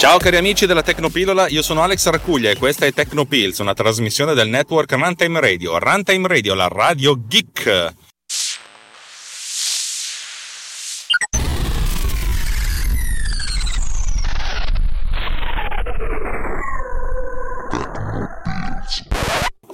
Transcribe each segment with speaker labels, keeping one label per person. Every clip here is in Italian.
Speaker 1: Ciao cari amici della Tecnopillola, io sono Alex Racuglia e questa è Tecnopills, una trasmissione del network Runtime Radio. Runtime Radio, la radio geek.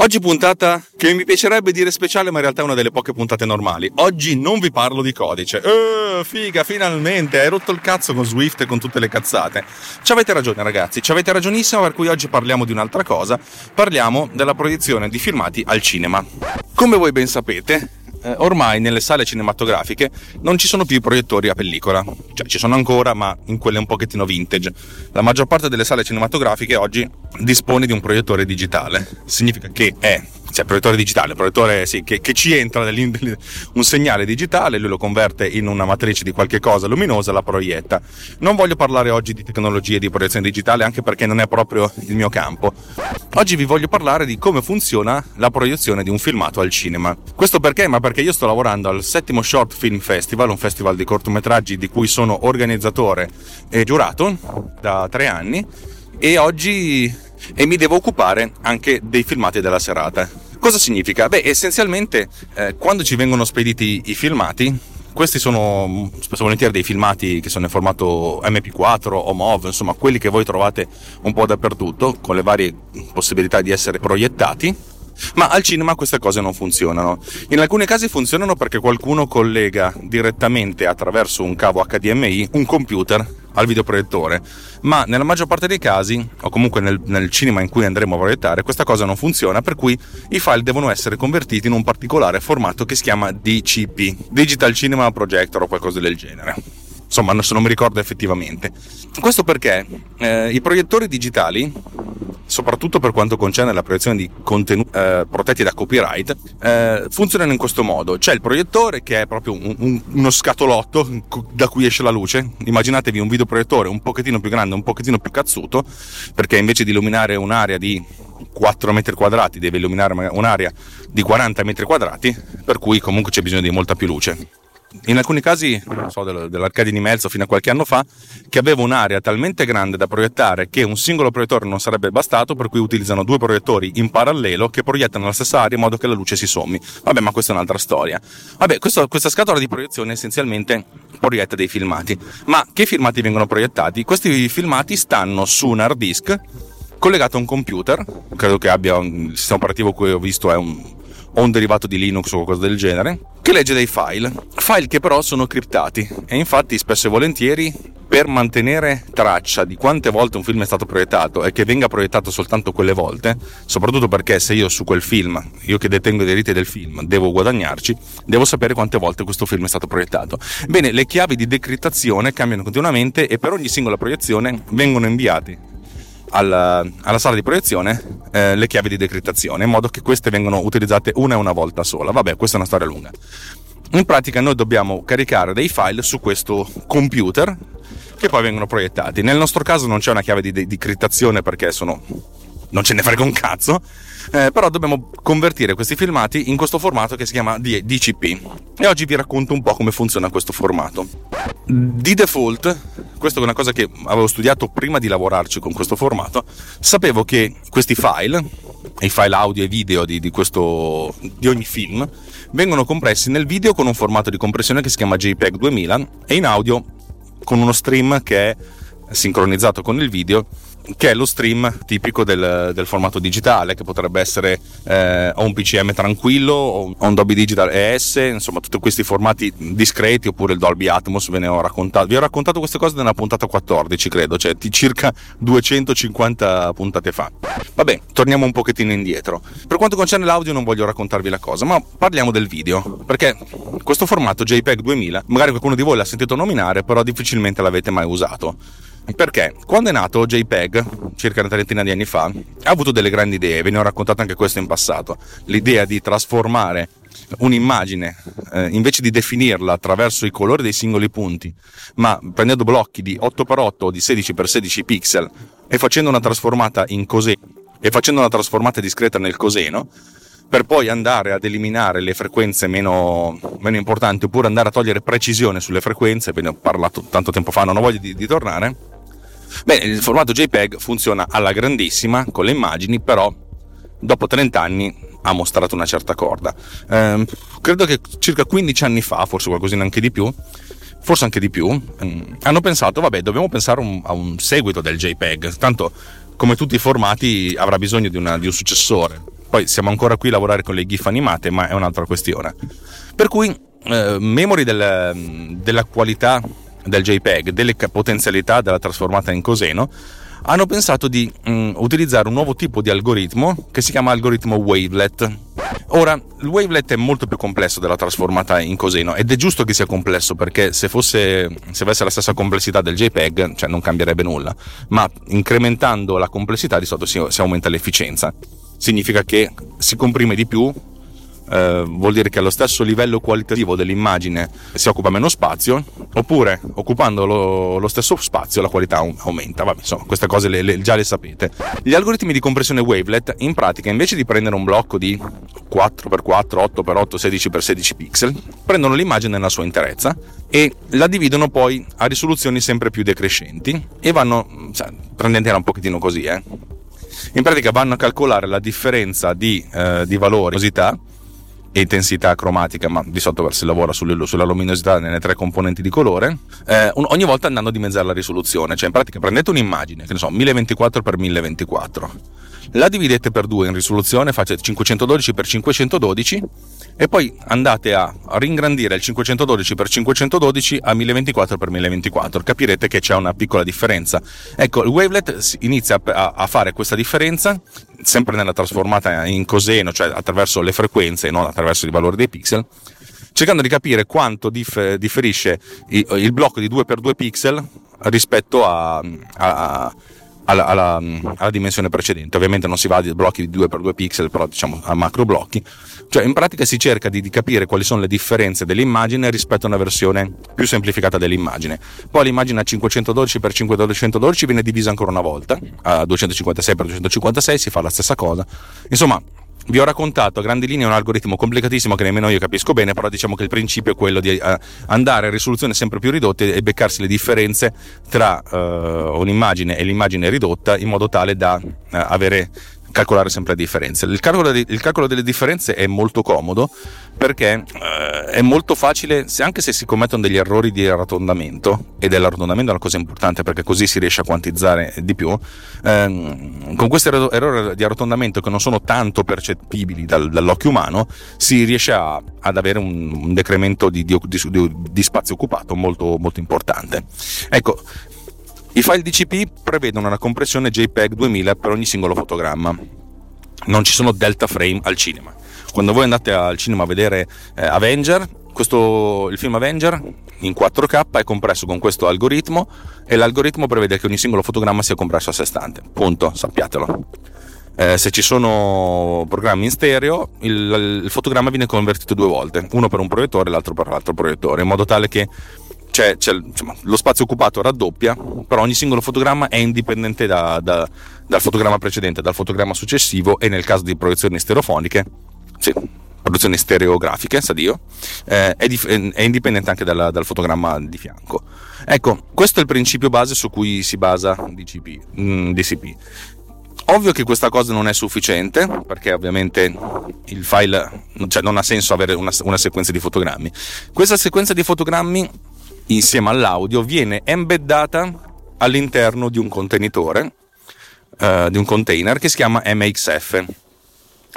Speaker 1: Oggi puntata che mi piacerebbe dire speciale, ma in realtà è una delle poche puntate normali. Oggi non vi parlo di codice. Eh, figa, finalmente, hai rotto il cazzo con Swift e con tutte le cazzate. Ci avete ragione, ragazzi, ci avete ragionissimo, per cui oggi parliamo di un'altra cosa. Parliamo della proiezione di filmati al cinema. Come voi ben sapete, eh, ormai nelle sale cinematografiche non ci sono più i proiettori a pellicola, cioè ci sono ancora ma in quelle un pochettino vintage. La maggior parte delle sale cinematografiche oggi dispone di un proiettore digitale, significa che è cioè proiettore digitale, proiettore sì, che, che, ci entra un segnale digitale, lui lo converte in una matrice di qualche cosa luminosa, la proietta. Non voglio parlare oggi di tecnologie di proiezione digitale anche perché non è proprio il mio campo. Oggi vi voglio parlare di come funziona la proiezione di un filmato al cinema. Questo perché? Ma perché io sto lavorando al settimo Short Film Festival, un festival di cortometraggi di cui sono organizzatore e giurato da tre anni e oggi e mi devo occupare anche dei filmati della serata. Cosa significa? Beh, essenzialmente eh, quando ci vengono spediti i filmati, questi sono spesso volentieri dei filmati che sono in formato MP4 o MOV, insomma quelli che voi trovate un po' dappertutto, con le varie possibilità di essere proiettati. Ma al cinema queste cose non funzionano. In alcuni casi funzionano perché qualcuno collega direttamente attraverso un cavo HDMI un computer al videoproiettore, ma nella maggior parte dei casi, o comunque nel, nel, cinema in cui andremo a proiettare, questa cosa non funziona, per cui i file devono essere convertiti in un particolare formato che si chiama DCP, Digital Cinema Projector o qualcosa del genere. Insomma, se non mi ricordo effettivamente. Questo perché eh, i proiettori digitali soprattutto per quanto concerne la proiezione di contenuti eh, protetti da copyright, eh, funzionano in questo modo. C'è il proiettore che è proprio un, un, uno scatolotto da cui esce la luce. Immaginatevi un videoproiettore un pochettino più grande, un pochettino più cazzuto, perché invece di illuminare un'area di 4 metri quadrati deve illuminare un'area di 40 metri quadrati, per cui comunque c'è bisogno di molta più luce in alcuni casi, so, dell'Arcadia di Mezzo fino a qualche anno fa, che aveva un'area talmente grande da proiettare che un singolo proiettore non sarebbe bastato, per cui utilizzano due proiettori in parallelo che proiettano la stessa area in modo che la luce si sommi. Vabbè, ma questa è un'altra storia. Vabbè, questo, questa scatola di proiezione essenzialmente proietta dei filmati. Ma che filmati vengono proiettati? Questi filmati stanno su un hard disk collegato a un computer, credo che abbia un, sistema operativo che ho visto è un o un derivato di Linux o qualcosa del genere, che legge dei file, file che però sono criptati e infatti spesso e volentieri per mantenere traccia di quante volte un film è stato proiettato e che venga proiettato soltanto quelle volte, soprattutto perché se io su quel film, io che detengo i diritti del film, devo guadagnarci, devo sapere quante volte questo film è stato proiettato. Bene, le chiavi di decrittazione cambiano continuamente e per ogni singola proiezione vengono inviati alla, alla sala di proiezione eh, le chiavi di decrittazione in modo che queste vengano utilizzate una e una volta sola. Vabbè, questa è una storia lunga. In pratica noi dobbiamo caricare dei file su questo computer che poi vengono proiettati. Nel nostro caso non c'è una chiave di decrittazione perché sono non ce ne frega un cazzo, eh, però dobbiamo convertire questi filmati in questo formato che si chiama DCP e oggi vi racconto un po' come funziona questo formato. Di default, questa è una cosa che avevo studiato prima di lavorarci con questo formato, sapevo che questi file, i file audio e video di, di, questo, di ogni film, vengono compressi nel video con un formato di compressione che si chiama JPEG 2000 e in audio con uno stream che è sincronizzato con il video che è lo stream tipico del, del formato digitale, che potrebbe essere eh, o un PCM tranquillo o un Dolby Digital ES, insomma tutti questi formati discreti, oppure il Dolby Atmos, ve ne ho raccontato. Vi ho raccontato queste cose nella puntata 14, credo, cioè circa 250 puntate fa. Vabbè, torniamo un pochettino indietro. Per quanto concerne l'audio non voglio raccontarvi la cosa, ma parliamo del video, perché questo formato JPEG 2000, magari qualcuno di voi l'ha sentito nominare, però difficilmente l'avete mai usato. Perché quando è nato JPEG, circa una trentina di anni fa, ha avuto delle grandi idee, ve ne ho raccontato anche questo in passato. L'idea di trasformare un'immagine, eh, invece di definirla attraverso i colori dei singoli punti, ma prendendo blocchi di 8x8 o di 16x16 pixel e facendo una trasformata in coseno e facendo una trasformata discreta nel coseno, per poi andare ad eliminare le frequenze meno, meno, importanti oppure andare a togliere precisione sulle frequenze, ve ne ho parlato tanto tempo fa, non ho voglia di, di tornare Bene, il formato JPEG funziona alla grandissima con le immagini, però dopo 30 anni ha mostrato una certa corda. Eh, credo che circa 15 anni fa, forse qualcosina anche di più, forse anche di più, ehm, hanno pensato, vabbè, dobbiamo pensare un, a un seguito del JPEG, tanto come tutti i formati avrà bisogno di, una, di un successore. Poi siamo ancora qui a lavorare con le GIF animate, ma è un'altra questione. Per cui, eh, memori del, della qualità del JPEG, delle potenzialità della trasformata in coseno, hanno pensato di mm, utilizzare un nuovo tipo di algoritmo che si chiama algoritmo wavelet. Ora, il wavelet è molto più complesso della trasformata in coseno ed è giusto che sia complesso perché se, fosse, se avesse la stessa complessità del JPEG, cioè non cambierebbe nulla, ma incrementando la complessità di solito si, si aumenta l'efficienza. Significa che si comprime di più eh, vuol dire che allo stesso livello qualitativo dell'immagine si occupa meno spazio, oppure occupando lo, lo stesso spazio la qualità aumenta. Vabbè, insomma, queste cose le, le, già le sapete. Gli algoritmi di compressione wavelet, in pratica, invece di prendere un blocco di 4x4, 8x8, 16x16 pixel, prendono l'immagine nella sua interezza e la dividono poi a risoluzioni sempre più decrescenti e vanno, cioè, prendetela un pochettino così, eh. In pratica vanno a calcolare la differenza di, eh, di valori, e intensità cromatica, ma di solito si lavora sulla luminosità nelle tre componenti di colore, eh, un, ogni volta andando a dimezzare la risoluzione, cioè in pratica prendete un'immagine, che ne so, 1024x1024, la dividete per 2 in risoluzione, fate 512x512 e poi andate a ringrandire il 512x512 a 1024x1024, capirete che c'è una piccola differenza. Ecco, il wavelet inizia a fare questa differenza sempre nella trasformata in coseno, cioè attraverso le frequenze e non attraverso i valori dei pixel, cercando di capire quanto dif- differisce il, il, blocco di 2x2 pixel rispetto a, a alla, alla, alla, dimensione precedente. Ovviamente non si va a blocchi di 2x2 pixel, però diciamo a macro blocchi. Cioè, in pratica si cerca di, di, capire quali sono le differenze dell'immagine rispetto a una versione più semplificata dell'immagine. Poi l'immagine a 512x512 viene divisa ancora una volta, a 256x256 si fa la stessa cosa. Insomma, vi ho raccontato a grandi linee un algoritmo complicatissimo che nemmeno io capisco bene, però diciamo che il principio è quello di uh, andare a risoluzioni sempre più ridotte e beccarsi le differenze tra uh, un'immagine e l'immagine ridotta in modo tale da uh, avere calcolare sempre le differenze. Il calcolo, di, il calcolo, delle differenze è molto comodo perché eh, è molto facile, se, anche se si commettono degli errori di arrotondamento, ed è l'arrotondamento una cosa importante perché così si riesce a quantizzare di più, ehm, con questi errori di arrotondamento che non sono tanto percepibili dal, dall'occhio umano, si riesce a, ad avere un, un decremento di, di, di, di, spazio occupato molto, molto importante. Ecco, i file DCP prevedono una compressione JPEG 2000 per ogni singolo fotogramma. Non ci sono delta frame al cinema. Quando voi andate al cinema a vedere eh, Avenger, questo, il film Avenger in 4K è compresso con questo algoritmo e l'algoritmo prevede che ogni singolo fotogramma sia compresso a sé stante. Punto, sappiatelo. Eh, se ci sono programmi in stereo, il, il, fotogramma viene convertito due volte, uno per un proiettore e l'altro per l'altro proiettore, in modo tale che c'è, c'è, insomma, lo spazio occupato raddoppia, però ogni singolo fotogramma è indipendente da, da, dal fotogramma precedente, dal fotogramma successivo e nel caso di proiezioni stereofoniche, sì, produzioni stereografiche, sa Dio, eh, è, dif- è, indipendente anche dal, dal, fotogramma di fianco. Ecco, questo è il principio base su cui si basa DCP, mh, DCP. Ovvio che questa cosa non è sufficiente, perché ovviamente il file, cioè non ha senso avere una, una sequenza di fotogrammi. Questa sequenza di fotogrammi insieme all'audio viene embeddata all'interno di un contenitore, uh, di un container che si chiama MXF.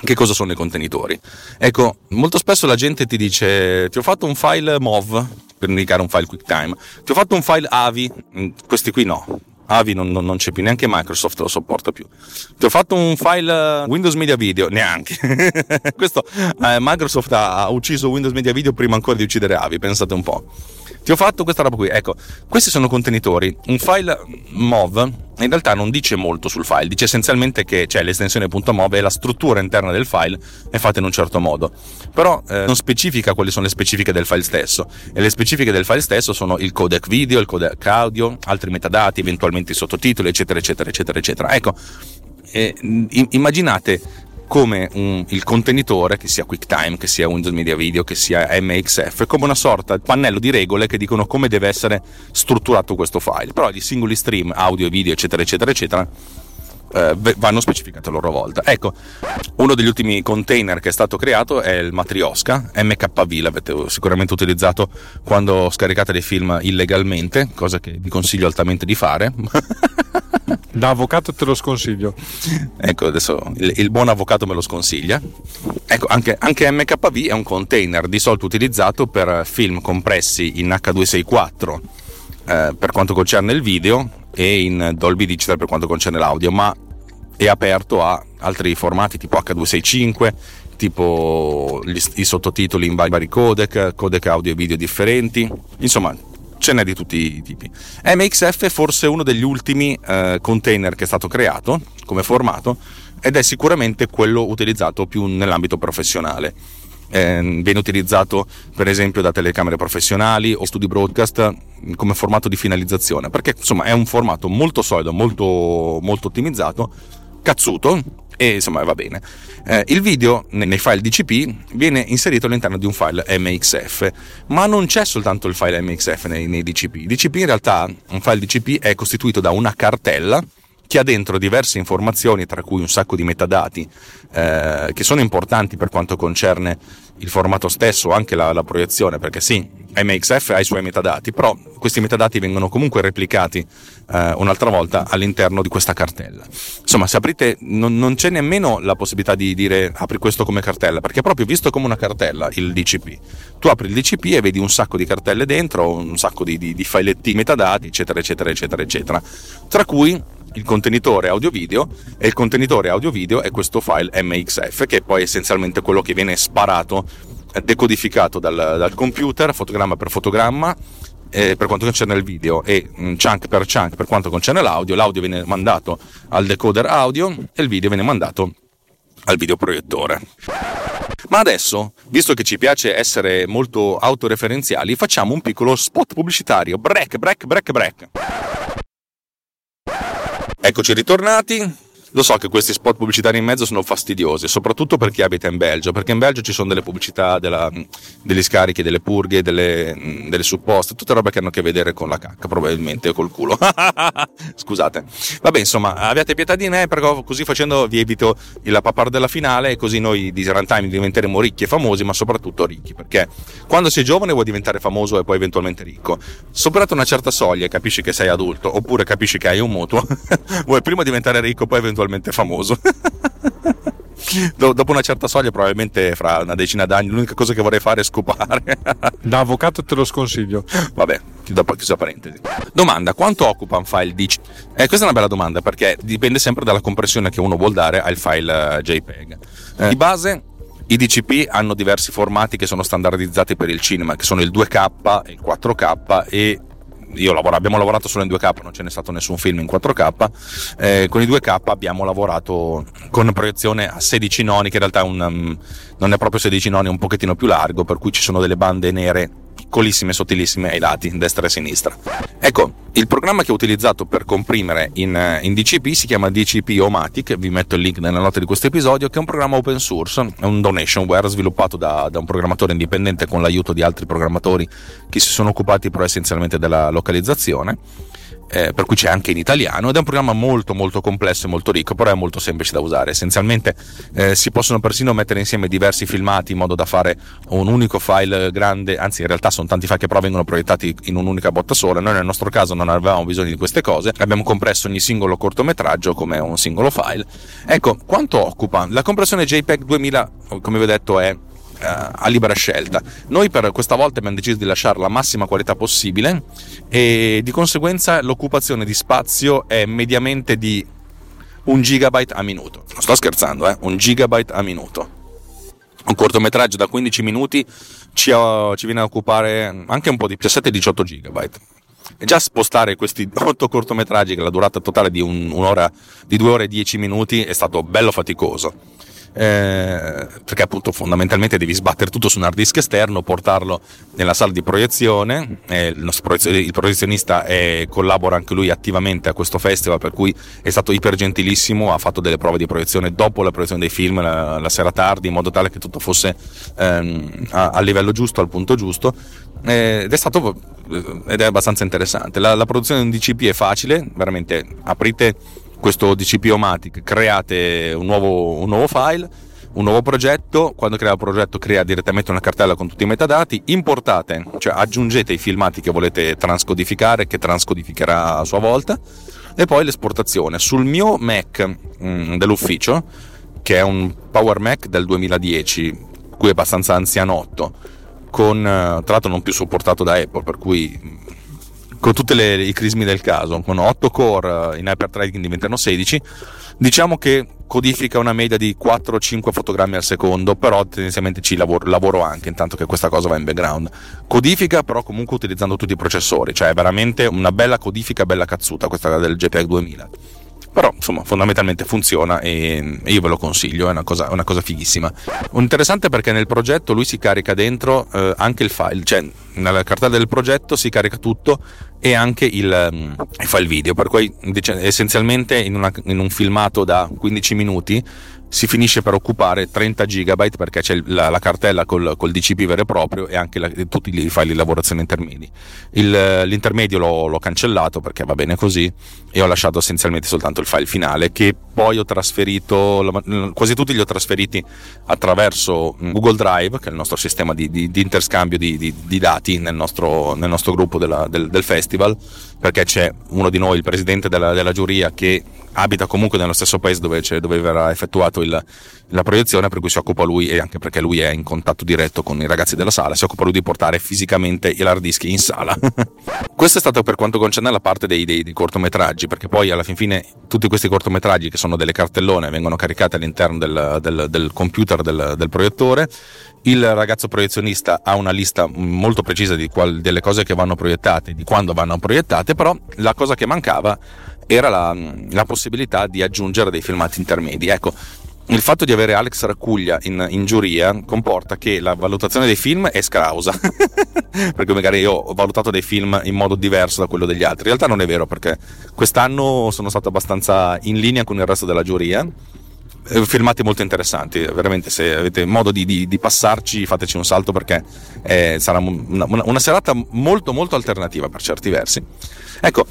Speaker 1: Che cosa sono i contenitori? Ecco, molto spesso la gente ti dice ti ho fatto un file MOV per indicare un file QuickTime, ti ho fatto un file AVI, mm, questi qui no, AVI non, non, non, c'è più, neanche Microsoft lo sopporta più. Ti ho fatto un file Windows Media Video, neanche. Questo eh, Microsoft ha, ha, ucciso Windows Media Video prima ancora di uccidere AVI, pensate un po'. Ti ho fatto questa roba qui. Ecco, questi sono contenitori. Un file MOV in realtà non dice molto sul file, dice essenzialmente che c'è l'estensione .mov e la struttura interna del file è fatta in un certo modo. Però eh, non specifica quali sono le specifiche del file stesso. E le specifiche del file stesso sono il codec video, il codec audio, altri metadati, eventualmente i sottotitoli, eccetera, eccetera, eccetera, eccetera. Ecco, eh, immaginate come un, il contenitore, che sia QuickTime, che sia Windows Media Video, che sia MXF, come una sorta di pannello di regole che dicono come deve essere strutturato questo file. Però gli singoli stream, audio, video, eccetera, eccetera, eccetera, eh, vanno specificati a loro volta. Ecco, uno degli ultimi container che è stato creato è il Matrioska MKV, l'avete sicuramente utilizzato quando scaricate dei film illegalmente, cosa che vi consiglio altamente di fare.
Speaker 2: Da avvocato te lo sconsiglio.
Speaker 1: Ecco, adesso il, il buon avvocato me lo sconsiglia. Ecco, anche, anche, MKV è un container di solito utilizzato per film compressi in H264 eh, per quanto concerne il video e in Dolby Digital per quanto concerne l'audio, ma è aperto a altri formati tipo H265, tipo gli, i sottotitoli in vari codec, codec audio e video differenti, insomma ce n'è di tutti i tipi. MXF è forse uno degli ultimi eh, container che è stato creato come formato ed è sicuramente quello utilizzato più nell'ambito professionale. Eh, viene utilizzato per esempio da telecamere professionali o studi broadcast come formato di finalizzazione perché insomma è un formato molto solido, molto, molto ottimizzato, cazzuto e insomma va bene. Eh, il video nei file DCP viene inserito all'interno di un file MXF, ma non c'è soltanto il file MXF nei, nei DCP. DCP in realtà, un file DCP è costituito da una cartella che ha dentro diverse informazioni, tra cui un sacco di metadati, eh, che sono importanti per quanto concerne il formato stesso, anche la, la, proiezione, perché sì, MXF ha i suoi metadati, però questi metadati vengono comunque replicati eh, un'altra volta all'interno di questa cartella. Insomma, se aprite, non, non, c'è nemmeno la possibilità di dire apri questo come cartella, perché è proprio visto come una cartella il DCP. Tu apri il DCP e vedi un sacco di cartelle dentro, un sacco di, di, di filetti metadati, eccetera, eccetera, eccetera, eccetera, tra cui il contenitore audio-video e il contenitore audio-video è questo file MXF che è poi essenzialmente quello che viene sparato, eh, decodificato dal, dal computer, fotogramma per fotogramma eh, per quanto concerne il video e mm, chunk per chunk per quanto concerne l'audio, l'audio viene mandato al decoder audio e il video viene mandato al videoproiettore. Ma adesso, visto che ci piace essere molto autoreferenziali, facciamo un piccolo spot pubblicitario. Break, break, break, break. Eccoci ritornati. Lo so che questi spot pubblicitari in mezzo sono fastidiosi, soprattutto per chi abita in Belgio, perché in Belgio ci sono delle pubblicità della, degli scarichi, delle purghe, delle, delle, supposte, tutte robe che hanno a che vedere con la cacca, probabilmente, o col culo. Scusate. Vabbè, insomma, abbiate pietà di me, perché così facendo vi evito la pappardella finale e così noi di Zerantime diventeremo ricchi e famosi, ma soprattutto ricchi, perché quando sei giovane vuoi diventare famoso e poi eventualmente ricco. Superata una certa soglia capisci che sei adulto, oppure capisci che hai un mutuo, vuoi prima diventare ricco, poi eventualmente eventualmente famoso. Dopo una certa soglia, probabilmente fra una decina d'anni, l'unica cosa che vorrei fare è scopare.
Speaker 2: da avvocato te lo sconsiglio.
Speaker 1: Vabbè, chiusa parentesi. Domanda: quanto occupa un file DCP? Eh, questa è una bella domanda perché dipende sempre dalla compressione che uno vuol dare al file eh, JPEG. Eh. Di base, i DCP hanno diversi formati che sono standardizzati per il cinema, che sono il 2K, il 4K e lavoro, abbiamo lavorato solo in 2K, non ce n'è stato nessun film in 4K. Eh, con i 2K abbiamo lavorato con proiezione a 16 noni, che in realtà è un, um, non è proprio 16 noni, è un pochettino più largo, per cui ci sono delle bande nere piccolissime, sottilissime ai lati, destra e sinistra. Ecco, il programma che ho utilizzato per comprimere in, eh, in DCP si chiama DCP Omatic, vi metto il link nella nota di questo episodio, che è un programma open source, è un donationware sviluppato da, da un programmatore indipendente con l'aiuto di altri programmatori che si sono occupati però essenzialmente della localizzazione eh, per cui c'è anche in italiano ed è un programma molto molto complesso e molto ricco, però è molto semplice da usare. Essenzialmente eh, si possono persino mettere insieme diversi filmati in modo da fare un unico file grande, anzi in realtà sono tanti file che però vengono proiettati in un'unica botta sola. Noi nel nostro caso non avevamo bisogno di queste cose, abbiamo compresso ogni singolo cortometraggio come un singolo file. Ecco, quanto occupa? La compressione JPEG 2000, come vi ho detto, è a libera scelta. Noi per questa volta abbiamo deciso di lasciare la massima qualità possibile e di conseguenza l'occupazione di spazio è mediamente di un gigabyte a minuto. Non sto scherzando, eh? Un gigabyte a minuto. Un cortometraggio da 15 minuti ci, ci viene a occupare anche un po' di 17-18 gigabyte. E già spostare questi 8 cortometraggi, che la durata totale di un, un'ora, di 2 ore e 10 minuti, è stato bello faticoso eh, perché appunto fondamentalmente devi sbattere tutto su un hard disk esterno, portarlo nella sala di proiezione, eh, il, nostro il proiezionista è, collabora anche lui attivamente a questo festival, per cui è stato iper gentilissimo, ha fatto delle prove di proiezione dopo la proiezione dei film, la, la sera tardi, in modo tale che tutto fosse ehm, a, a livello giusto, al punto giusto, eh, ed è stato ed è abbastanza interessante. La, la produzione di un DCP è facile, veramente aprite questo DCP Omatic, create un nuovo, un nuovo file, un nuovo progetto, quando crea il progetto crea direttamente una cartella con tutti i metadati, importate, cioè aggiungete i filmati che volete transcodificare, che transcodificherà a sua volta, e poi l'esportazione. Sul mio Mac mh, mm, dell'ufficio, che è un Power Mac del 2010, cui è abbastanza anzianotto, con, eh, tra l'altro non più supportato da Apple, per cui con tutti i crismi del caso, con 8 core eh, in hyperthreading diventano 16, diciamo che codifica una media di 4-5 fotogrammi al secondo, però tendenzialmente ci lavoro, lavoro, anche intanto che questa cosa va in background. Codifica però comunque utilizzando tutti i processori, cioè è veramente una bella codifica, bella cazzuta questa del JPEG 2000 però insomma fondamentalmente funziona e io ve lo consiglio, è una cosa, una cosa fighissima. Interessante perché nel progetto lui si carica dentro eh, anche il file, cioè nella cartella del progetto si carica tutto e anche il, um, il file video, per cui essenzialmente in, una, in un filmato da 15 minuti si finisce per occupare 30 GB perché c'è la, la cartella col, col, DCP vero e proprio e anche la, tutti i file di lavorazione intermedi. Il, l'intermedio l'ho, l'ho, cancellato perché va bene così e ho lasciato essenzialmente soltanto il file finale che poi ho trasferito, quasi tutti li ho trasferiti attraverso Google Drive, che è il nostro sistema di, di, di interscambio di, di, dati nel nostro, nel nostro gruppo della, del, del, festival, festival perché c'è uno di noi, il presidente della, della giuria, che abita comunque nello stesso paese dove, dove verrà effettuato il, la proiezione, per cui si occupa lui, e anche perché lui è in contatto diretto con i ragazzi della sala, si occupa lui di portare fisicamente l'hard disk in sala. Questo è stato per quanto concerne la parte dei, dei, dei, cortometraggi, perché poi alla fin fine tutti questi cortometraggi che sono delle cartellone vengono caricati all'interno del, del, del computer del, del proiettore il ragazzo proiezionista ha una lista molto precisa qual, delle cose che vanno proiettate, di quando vanno proiettate, però la cosa che mancava era la, la possibilità di aggiungere dei filmati intermedi. Ecco, il fatto di avere Alex Raccuglia in, in, giuria comporta che la valutazione dei film è scrausa, perché magari io ho valutato dei film in modo diverso da quello degli altri. In realtà non è vero, perché quest'anno sono stato abbastanza in linea con il resto della giuria. Eh, filmati molto interessanti, veramente se avete modo di, di, di passarci fateci un salto perché eh, sarà una, una serata molto molto alternativa per certi versi. Ecco,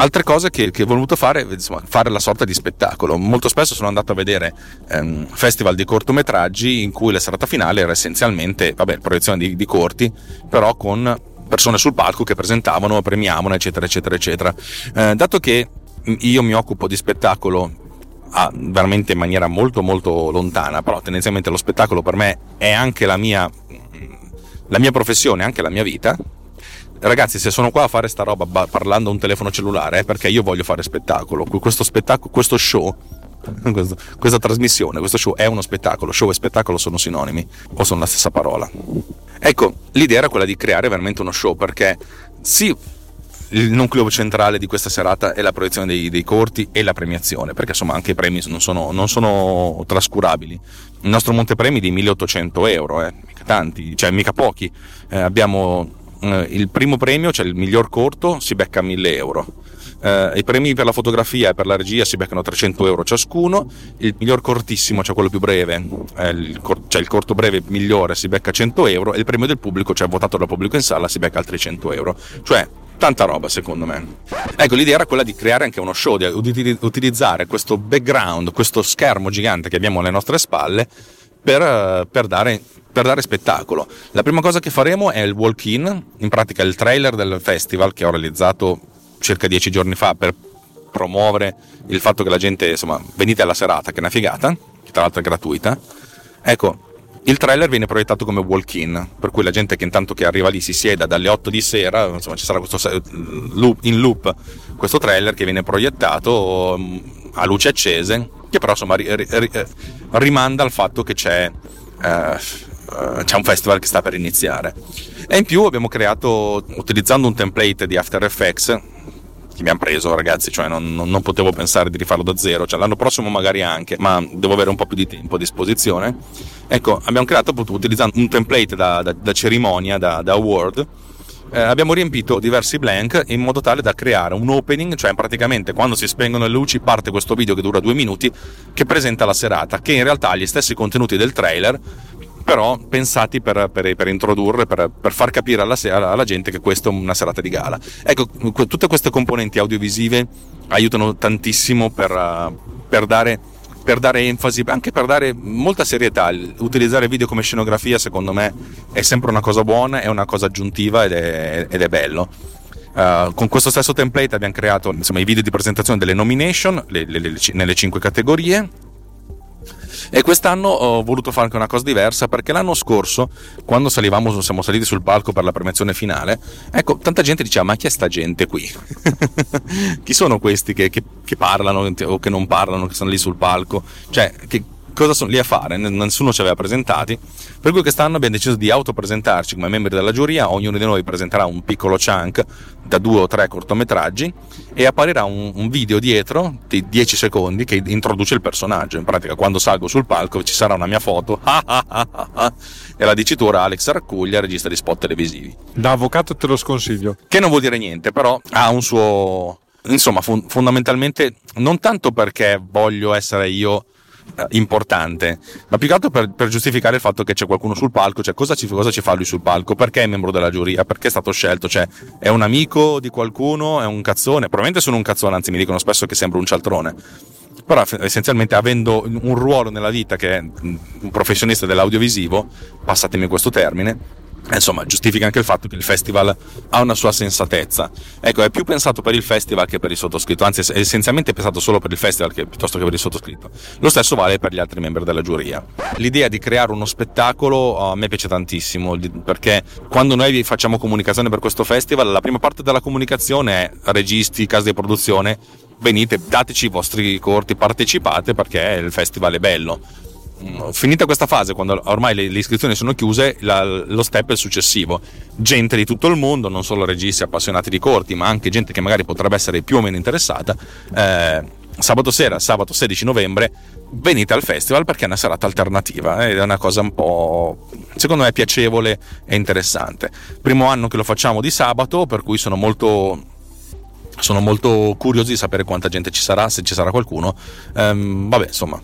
Speaker 1: Altre cose che, che ho voluto fare, insomma, fare la sorta di spettacolo. Molto spesso sono andato a vedere ehm, festival di cortometraggi in cui la serata finale era essenzialmente, vabbè, proiezione di, di corti, però con persone sul palco che presentavano, premiavano, eccetera, eccetera, eccetera. Eh, dato che io mi occupo di spettacolo a, veramente in maniera molto molto lontana, però tendenzialmente lo spettacolo per me è anche la mia, la mia professione, anche la mia vita, ragazzi, se sono qua a fare sta roba parlando a un telefono cellulare è perché io voglio fare spettacolo. Questo spettacolo, questo show, questo, questa trasmissione, questo show è uno spettacolo. Show e spettacolo sono sinonimi o sono la stessa parola. Ecco, l'idea era quella di creare veramente uno show perché sì, il nucleo centrale di questa serata è la proiezione dei, dei, corti e la premiazione, perché insomma anche i premi non sono, non sono trascurabili. Il nostro montepremi è di 1800 euro, eh, mica tanti, cioè mica pochi. Eh, abbiamo eh, il primo premio, cioè il miglior corto, si becca 1000 euro. Eh, I premi per la fotografia e per la regia si beccano 300 euro ciascuno, il miglior cortissimo, cioè quello più breve, eh, il, cor- cioè il corto breve migliore si becca 100 euro e il premio del pubblico, cioè votato dal pubblico in sala, si becca altri 100 euro. Cioè, tanta roba secondo me. Ecco, l'idea era quella di creare anche uno show, di utilizzare questo background, questo schermo gigante che abbiamo alle nostre spalle per, per dare per dare spettacolo. La prima cosa che faremo è il walk-in, in pratica il trailer del festival che ho realizzato circa dieci giorni fa per promuovere il fatto che la gente, insomma, venite alla serata, che è una figata, che tra l'altro è gratuita. Ecco, il trailer viene proiettato come walk-in, per cui la gente che intanto che arriva lì si sieda dalle 8 di sera, insomma ci sarà questo loop, in loop questo trailer che viene proiettato mm, a luci accese, che però insomma rimanda al fatto che c'è eh, uh, c'è un festival che sta per iniziare. E in più abbiamo creato, utilizzando un template di After Effects, che mi hanno preso ragazzi, cioè non, non, non, potevo pensare di rifarlo da zero, cioè l'anno prossimo magari anche, ma devo avere un po' più di tempo a disposizione. Ecco, abbiamo creato appunto utilizzando un template da, da, da cerimonia, da, da award, eh, abbiamo riempito diversi blank in modo tale da creare un opening, cioè praticamente quando si spengono le luci parte questo video che dura due minuti che presenta la serata, che in realtà ha gli stessi contenuti del trailer, però pensati per, per, per introdurre, per, per, far capire alla, alla, gente che questa è una serata di gala. Ecco, tutte queste componenti audiovisive aiutano tantissimo per, per dare per dare enfasi, anche per dare molta serietà. Utilizzare video come scenografia, secondo me, è sempre una cosa buona, è una cosa aggiuntiva ed è, ed è bello. Uh, con questo stesso template abbiamo creato insomma, i video di presentazione delle nomination le, le, le, nelle cinque categorie e quest'anno ho voluto fare anche una cosa diversa perché l'anno scorso, quando salivamo, siamo saliti sul palco per la premiazione finale, ecco, tanta gente diceva: Ma chi è sta gente qui? chi sono questi che, che, che, parlano o che non parlano, che sono lì sul palco? Cioè, che, cosa sono lì a fare? Nessuno ci aveva presentati. Per cui quest'anno abbiamo deciso di autopresentarci come membri della giuria, ognuno di noi presenterà un piccolo chunk da due o tre cortometraggi e apparirà un, un video dietro di 10 secondi che introduce il personaggio. In pratica, quando salgo sul palco ci sarà una mia foto e la dicitura Alex Raccuglia, regista di spot televisivi.
Speaker 2: Da avvocato te lo sconsiglio.
Speaker 1: Che non vuol dire niente, però ha un suo... Insomma, fondamentalmente non tanto perché voglio essere io importante, ma più che altro per, per, giustificare il fatto che c'è qualcuno sul palco, cioè cosa ci, cosa ci, fa lui sul palco, perché è membro della giuria, perché è stato scelto, cioè è un amico di qualcuno, è un cazzone, probabilmente sono un cazzone, anzi mi dicono spesso che sembra un cialtrone. Però essenzialmente avendo un ruolo nella vita che è un professionista dell'audiovisivo, passatemi questo termine, Insomma, giustifica anche il fatto che il festival ha una sua sensatezza. Ecco, è più pensato per il festival che per il sottoscritto, anzi è essenzialmente pensato solo per il festival che, piuttosto che per il sottoscritto. Lo stesso vale per gli altri membri della giuria. L'idea di creare uno spettacolo a me piace tantissimo, perché quando noi facciamo comunicazione per questo festival, la prima parte della comunicazione è registi, case di produzione, venite, dateci i vostri corti, partecipate perché il festival è bello finita questa fase, quando ormai le, le iscrizioni sono chiuse, la, lo step è il successivo. Gente di tutto il mondo, non solo registi appassionati di corti, ma anche gente che magari potrebbe essere più o meno interessata. Eh, sabato sera, sabato 16 novembre, venite al festival perché è una serata alternativa eh, ed è una cosa un po' secondo me piacevole e interessante. Primo anno che lo facciamo di sabato, per cui sono molto sono molto curioso di sapere quanta gente ci sarà, se ci sarà qualcuno. Ehm, vabbè, insomma,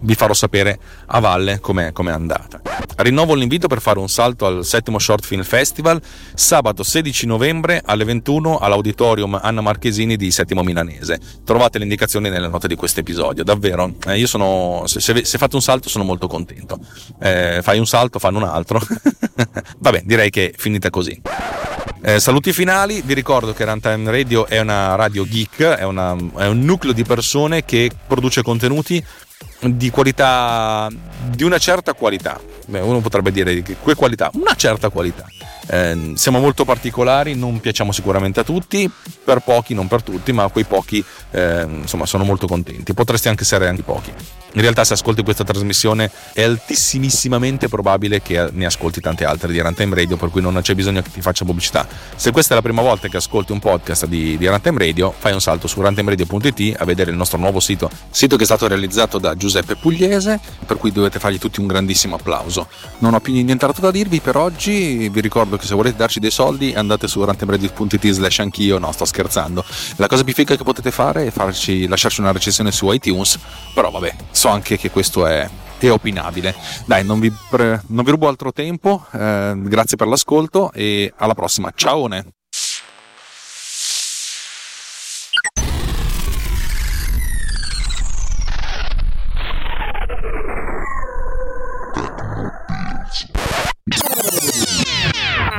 Speaker 1: vi farò sapere a valle com'è, com'è andata. Rinnovo l'invito per fare un salto al settimo Short Film Festival sabato 16 novembre alle 21 all'auditorium Anna Marchesini di Settimo Milanese. Trovate le indicazioni nelle note di questo episodio. Davvero, eh, io sono, se, se, se, fate un salto sono molto contento. Eh, fai un salto, fanno un altro. Vabbè, direi che finita così. Eh, saluti finali, vi ricordo che Runtime Radio è una radio geek, è, una, è un nucleo di persone che produce contenuti di qualità, di una certa qualità. Beh, uno potrebbe dire che qualità, una certa qualità. Eh, siamo molto particolari, non piacciamo sicuramente a tutti, per pochi, non per tutti, ma quei pochi eh, insomma sono molto contenti. Potresti anche essere anche pochi. In realtà, se ascolti questa trasmissione, è altissimissimamente probabile che ne ascolti tante altre di Runtime Radio, per cui non c'è bisogno che ti faccia pubblicità. Se questa è la prima volta che ascolti un podcast di, di Runtime Radio, fai un salto su runtimeradio.it a vedere il nostro nuovo sito, sito che è stato realizzato da Giuseppe Pugliese, per cui dovete fargli tutti un grandissimo applauso. Non ho più nient'altro da dirvi per oggi, vi ricordo che se volete darci dei soldi andate su runtimeradio.it slash anch'io, no sto scherzando. La cosa più figa che potete fare è farci, lasciarci una recensione su iTunes, però vabbè so anche che questo è, è opinabile. Dai, non vi, pre, non vi, rubo altro tempo, eh, grazie per l'ascolto e alla prossima. Ciao!